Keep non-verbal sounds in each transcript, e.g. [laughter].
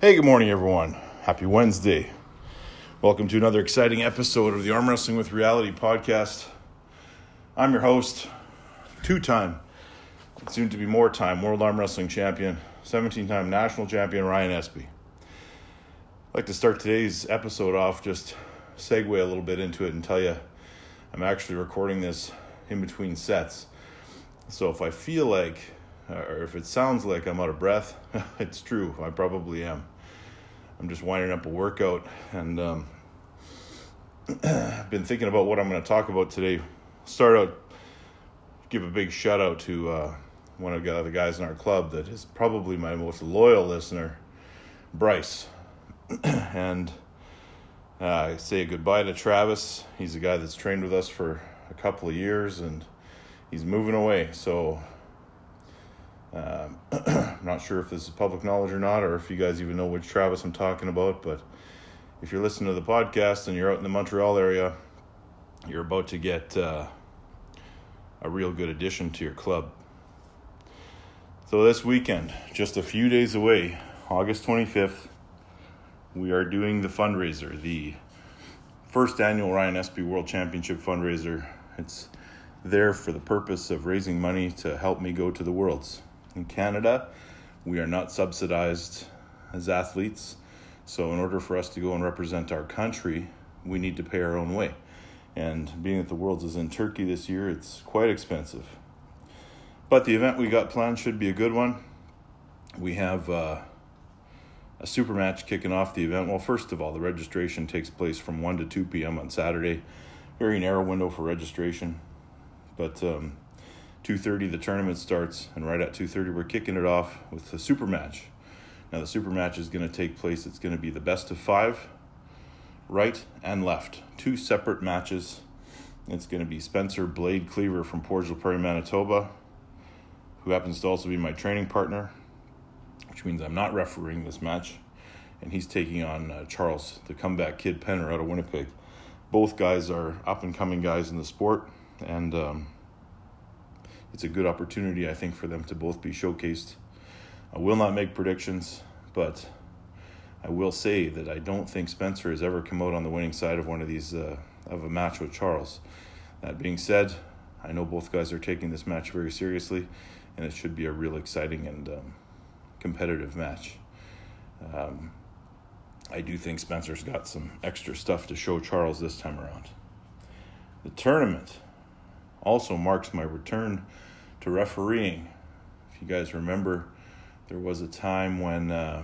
Hey, good morning, everyone. Happy Wednesday. Welcome to another exciting episode of the Arm Wrestling with Reality podcast. I'm your host, two time, soon to be more time, World Arm Wrestling Champion, 17 time National Champion Ryan Espey. I'd like to start today's episode off, just segue a little bit into it and tell you I'm actually recording this in between sets. So if I feel like, or if it sounds like I'm out of breath, [laughs] it's true. I probably am. I'm just winding up a workout and um, [clears throat] been thinking about what I'm going to talk about today. Start out, give a big shout out to uh, one of the guys in our club that is probably my most loyal listener, Bryce. [clears throat] and uh, say goodbye to Travis. He's a guy that's trained with us for a couple of years and he's moving away. So um, [clears throat] I'm not sure if this is public knowledge or not, or if you guys even know which Travis I'm talking about. But if you're listening to the podcast and you're out in the Montreal area, you're about to get uh, a real good addition to your club. So this weekend, just a few days away, August 25th, we are doing the fundraiser, the first annual Ryan Espey World Championship fundraiser. It's there for the purpose of raising money to help me go to the Worlds. In Canada, we are not subsidized as athletes, so in order for us to go and represent our country, we need to pay our own way. And being that the Worlds is in Turkey this year, it's quite expensive. But the event we got planned should be a good one. We have uh, a super match kicking off the event. Well, first of all, the registration takes place from 1 to 2 p.m. on Saturday. Very narrow window for registration. But um, 2.30 the tournament starts, and right at 2.30 we're kicking it off with the super match. Now the super match is going to take place. It's going to be the best of five, right and left. Two separate matches. It's going to be Spencer Blade Cleaver from Port Prairie, Manitoba, who happens to also be my training partner which means I'm not refereeing this match. And he's taking on uh, Charles, the comeback kid Penner out of Winnipeg. Both guys are up and coming guys in the sport, and um, it's a good opportunity, I think, for them to both be showcased. I will not make predictions, but I will say that I don't think Spencer has ever come out on the winning side of one of these uh, of a match with Charles. That being said, I know both guys are taking this match very seriously, and it should be a real exciting and um, competitive match. Um, I do think Spencer's got some extra stuff to show Charles this time around. The tournament also marks my return to refereeing. If you guys remember, there was a time when uh,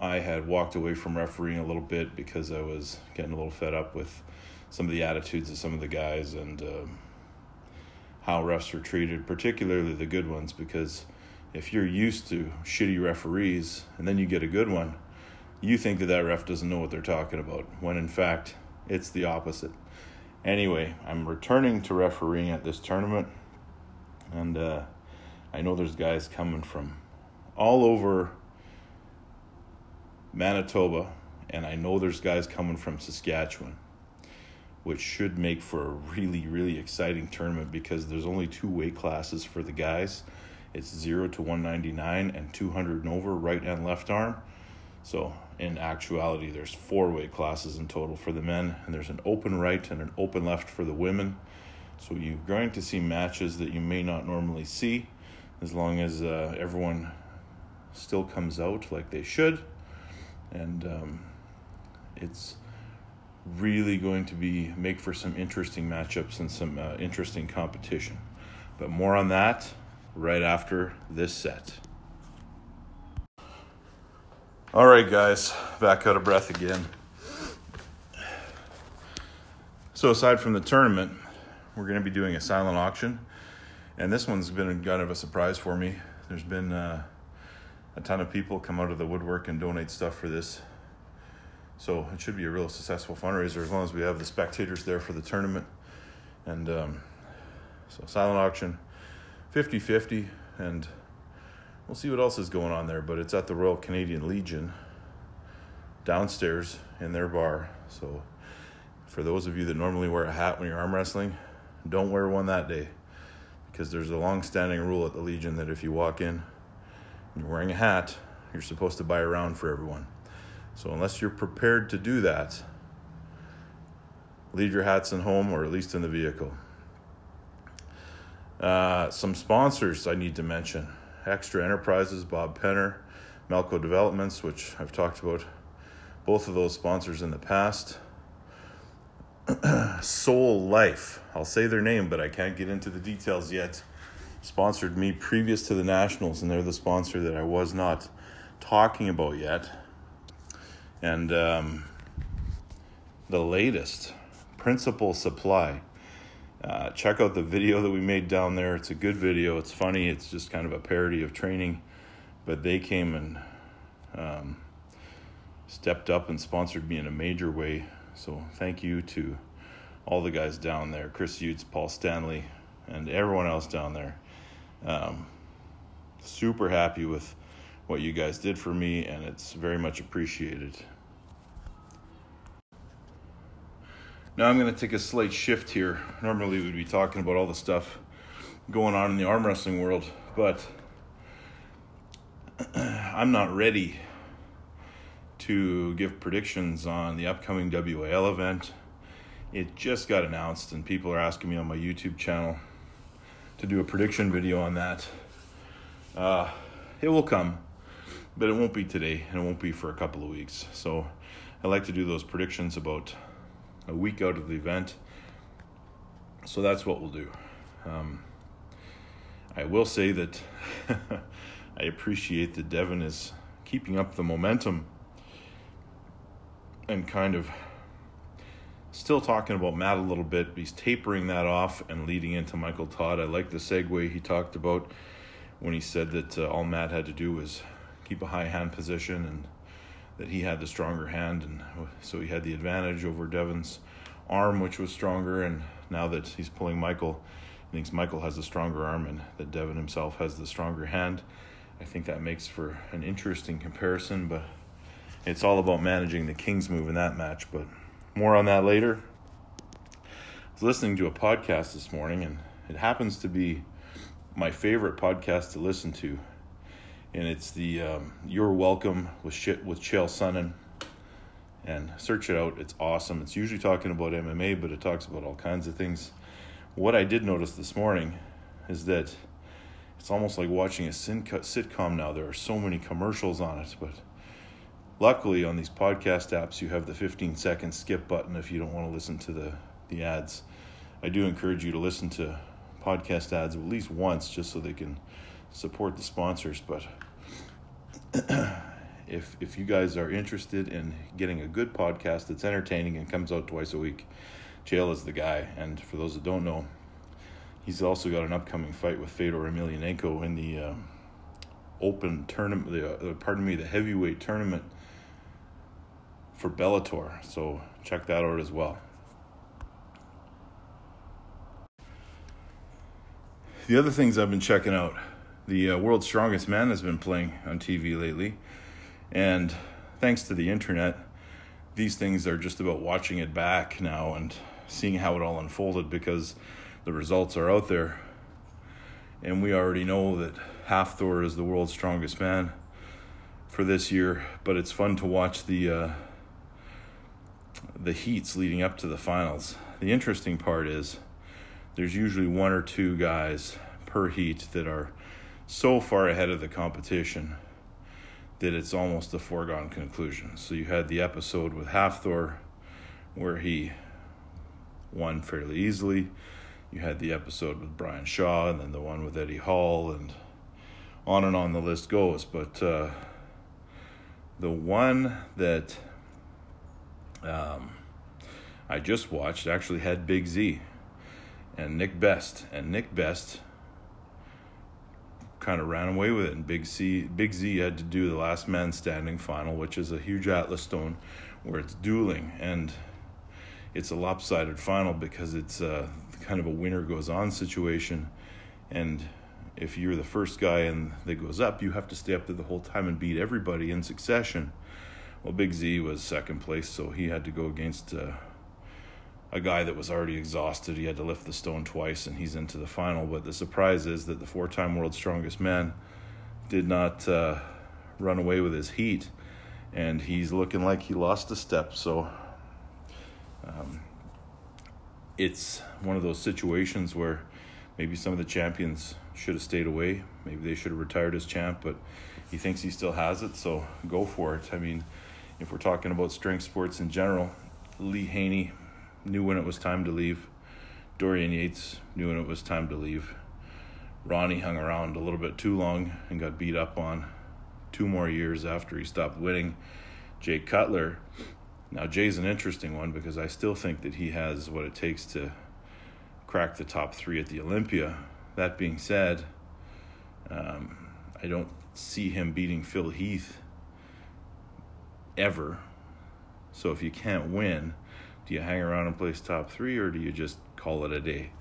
I had walked away from refereeing a little bit because I was getting a little fed up with some of the attitudes of some of the guys and. Uh, how refs are treated, particularly the good ones, because if you're used to shitty referees and then you get a good one, you think that that ref doesn't know what they're talking about, when in fact it's the opposite. Anyway, I'm returning to refereeing at this tournament, and uh, I know there's guys coming from all over Manitoba, and I know there's guys coming from Saskatchewan which should make for a really, really exciting tournament because there's only two weight classes for the guys. It's 0 to 199 and 200 and over, right and left arm. So, in actuality, there's four weight classes in total for the men, and there's an open right and an open left for the women. So, you're going to see matches that you may not normally see as long as uh, everyone still comes out like they should. And um, it's really going to be make for some interesting matchups and some uh, interesting competition. But more on that right after this set. All right, guys, back out of breath again. So, aside from the tournament, we're going to be doing a silent auction, and this one's been kind of a surprise for me. There's been uh, a ton of people come out of the woodwork and donate stuff for this so it should be a real successful fundraiser as long as we have the spectators there for the tournament. And um, so silent auction, 50-50, and we'll see what else is going on there. But it's at the Royal Canadian Legion downstairs in their bar. So for those of you that normally wear a hat when you're arm wrestling, don't wear one that day because there's a long-standing rule at the Legion that if you walk in You're wearing a hat. You're supposed to buy around for everyone. So unless you're prepared to do that, leave your hats in home or at least in the vehicle. Uh, some sponsors I need to mention Extra Enterprises, Bob Penner, Melco Developments, which I've talked about both of those sponsors in the past. [clears throat] Soul Life, I'll say their name, but I can't get into the details yet. Sponsored me previous to the Nationals, and they're the sponsor that I was not talking about yet. And um, the latest, Principal Supply. Uh, check out the video that we made down there. It's a good video. It's funny. It's just kind of a parody of training, but they came and um, stepped up and sponsored me in a major way. So thank you to all the guys down there, Chris Utes, Paul Stanley, and everyone else down there. Um, super happy with what you guys did for me, and it's very much appreciated. Now I'm going to take a slight shift here. Normally we'd be talking about all the stuff going on in the arm wrestling world, but [clears throat] I'm not ready to give predictions on the upcoming WAL event. It just got announced, and people are asking me on my YouTube channel to do a prediction video on that. Uh, it will come, but it won't be today, and it won't be for a couple of weeks. So I like to do those predictions about a week out of the event. So that's what we'll do. Um, I will say that [laughs] I appreciate that Devon is keeping up the momentum and kind of still talking about Matt a little bit. He's tapering that off and leading into Michael Todd. I like the segue he talked about when he said that uh, all Matt had to do was keep a high hand position and that he had the stronger hand, and so he had the advantage over Devon's arm, which was stronger. And now that he's pulling Michael, he thinks Michael has the stronger arm, and that Devin himself has the stronger hand. I think that makes for an interesting comparison, but it's all about managing the King's move in that match. But more on that later. I was listening to a podcast this morning, and it happens to be my favorite podcast to listen to and it's the um, "You're Welcome" with shit with Chael Sonnen. And search it out; it's awesome. It's usually talking about MMA, but it talks about all kinds of things. What I did notice this morning is that it's almost like watching a sitcom now. There are so many commercials on it, but luckily on these podcast apps, you have the 15 second skip button if you don't want to listen to the the ads. I do encourage you to listen to podcast ads at least once, just so they can support the sponsors. But [clears throat] if if you guys are interested in getting a good podcast that's entertaining and comes out twice a week, Chael is the guy. And for those that don't know, he's also got an upcoming fight with Fedor Emelianenko in the uh, Open tournament. The uh, pardon me, the heavyweight tournament for Bellator. So check that out as well. The other things I've been checking out the uh, World's Strongest Man has been playing on TV lately. And thanks to the internet, these things are just about watching it back now and seeing how it all unfolded because the results are out there. And we already know that Hafthor is the world's strongest man for this year, but it's fun to watch the uh, the heats leading up to the finals. The interesting part is there's usually one or two guys per heat that are so far ahead of the competition that it's almost a foregone conclusion. So you had the episode with Hafthor where he won fairly easily. You had the episode with Brian Shaw, and then the one with Eddie Hall, and on and on the list goes. But uh, the one that um, I just watched actually had Big Z and Nick Best, and Nick Best kind of ran away with it. And Big C, Big Z had to do the last man standing final, which is a huge Atlas stone where it's dueling and it's a lopsided final because it's uh, kind of a winner goes on situation. And if you're the first guy and that goes up, you have to stay up there the whole time and beat everybody in succession. Well, Big Z was second place, so he had to go against. Uh, a guy that was already exhausted. He had to lift the stone twice, and he's into the final. But the surprise is that the four-time world's strongest man did not uh, run away with his heat, and he's looking like he lost a step. So um, it's one of those situations where maybe some of the champions should have stayed away. Maybe they should have retired as champ, but he thinks he still has it, so go for it. I mean, if we're talking about strength sports in general, Lee Haney knew when it was time to leave. Dorian Yates knew when it was time to leave. Ronnie hung around a little bit too long and got beat up on two more years after he stopped winning. Jay Cutler. Now, Jay's an interesting one because I still think that he has what it takes to crack the top three at the Olympia. That being said, um, I don't see him beating Phil Heath ever. So if you can't win, do you hang around and place top three or do you just call it a day?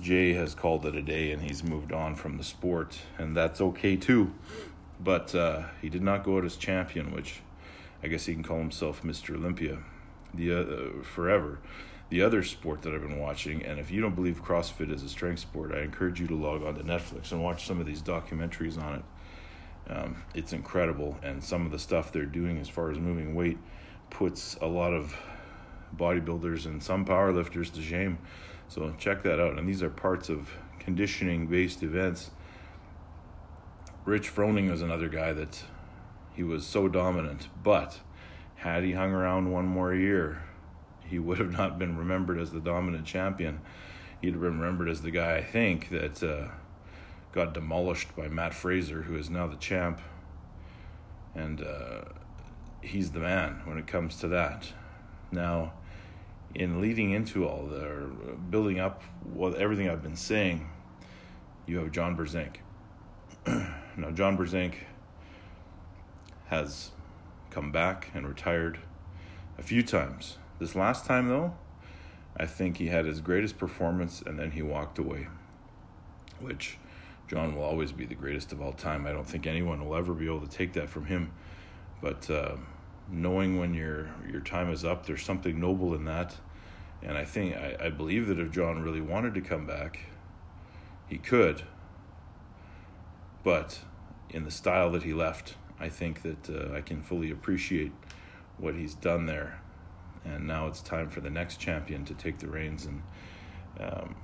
Jay has called it a day and he's moved on from the sport, and that's okay too. But uh, he did not go out as champion, which I guess he can call himself Mr. Olympia, the uh, forever. The other sport that I've been watching, and if you don't believe CrossFit is a strength sport, I encourage you to log on to Netflix and watch some of these documentaries on it. Um, it's incredible, and some of the stuff they're doing as far as moving weight puts a lot of bodybuilders and some powerlifters to shame. So check that out. And these are parts of conditioning based events. Rich Froning was another guy that he was so dominant, but had he hung around one more year, he would have not been remembered as the dominant champion. He'd have been remembered as the guy, I think, that uh, got demolished by Matt Fraser, who is now the champ. And uh, he's the man when it comes to that. Now, in leading into all the building up what everything I've been saying, you have John Brzenk. [clears throat] now, John Brzenk has come back and retired a few times. This last time, though, I think he had his greatest performance and then he walked away, which John will always be the greatest of all time. I don't think anyone will ever be able to take that from him. But uh, knowing when your your time is up, there's something noble in that. And I think I, I believe that if John really wanted to come back, he could. But in the style that he left, I think that uh, I can fully appreciate what he's done there. And now it's time for the next champion to take the reins. And um,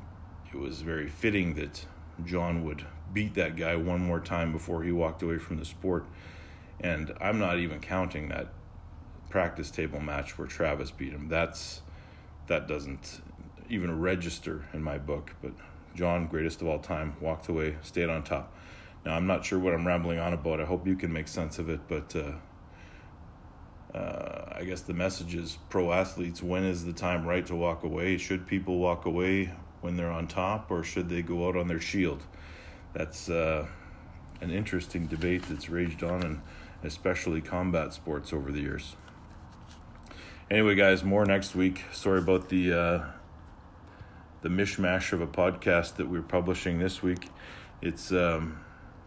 it was very fitting that John would beat that guy one more time before he walked away from the sport. And I'm not even counting that practice table match where Travis beat him. That's that doesn't even register in my book. But John, greatest of all time, walked away, stayed on top. Now I'm not sure what I'm rambling on about. I hope you can make sense of it, but uh, uh, I guess the message is pro athletes. When is the time right to walk away? Should people walk away when they're on top, or should they go out on their shield? That's uh, an interesting debate that's raged on, and especially combat sports over the years. Anyway, guys, more next week. Sorry about the uh, the mishmash of a podcast that we're publishing this week. It's um,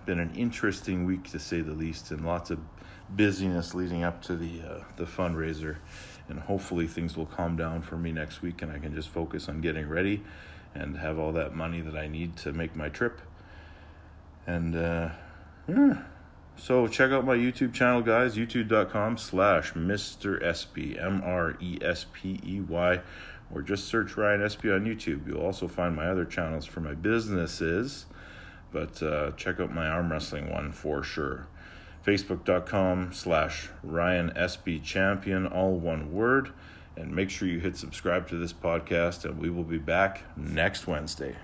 been an interesting week to say the least, and lots of busyness leading up to the uh, the fundraiser. And hopefully things will calm down for me next week, and I can just focus on getting ready and have all that money that I need to make my trip. And uh, yeah. So check out my YouTube channel, guys. YouTube.com slash Mr. Espey, M-R-E-S-P-E-Y, or just search Ryan Espey on YouTube. You'll also find my other channels for my businesses, but uh, check out my arm wrestling one for sure. Facebook.com slash Ryan Espey Champion, all one word. And make sure you hit subscribe to this podcast, and we will be back next Wednesday.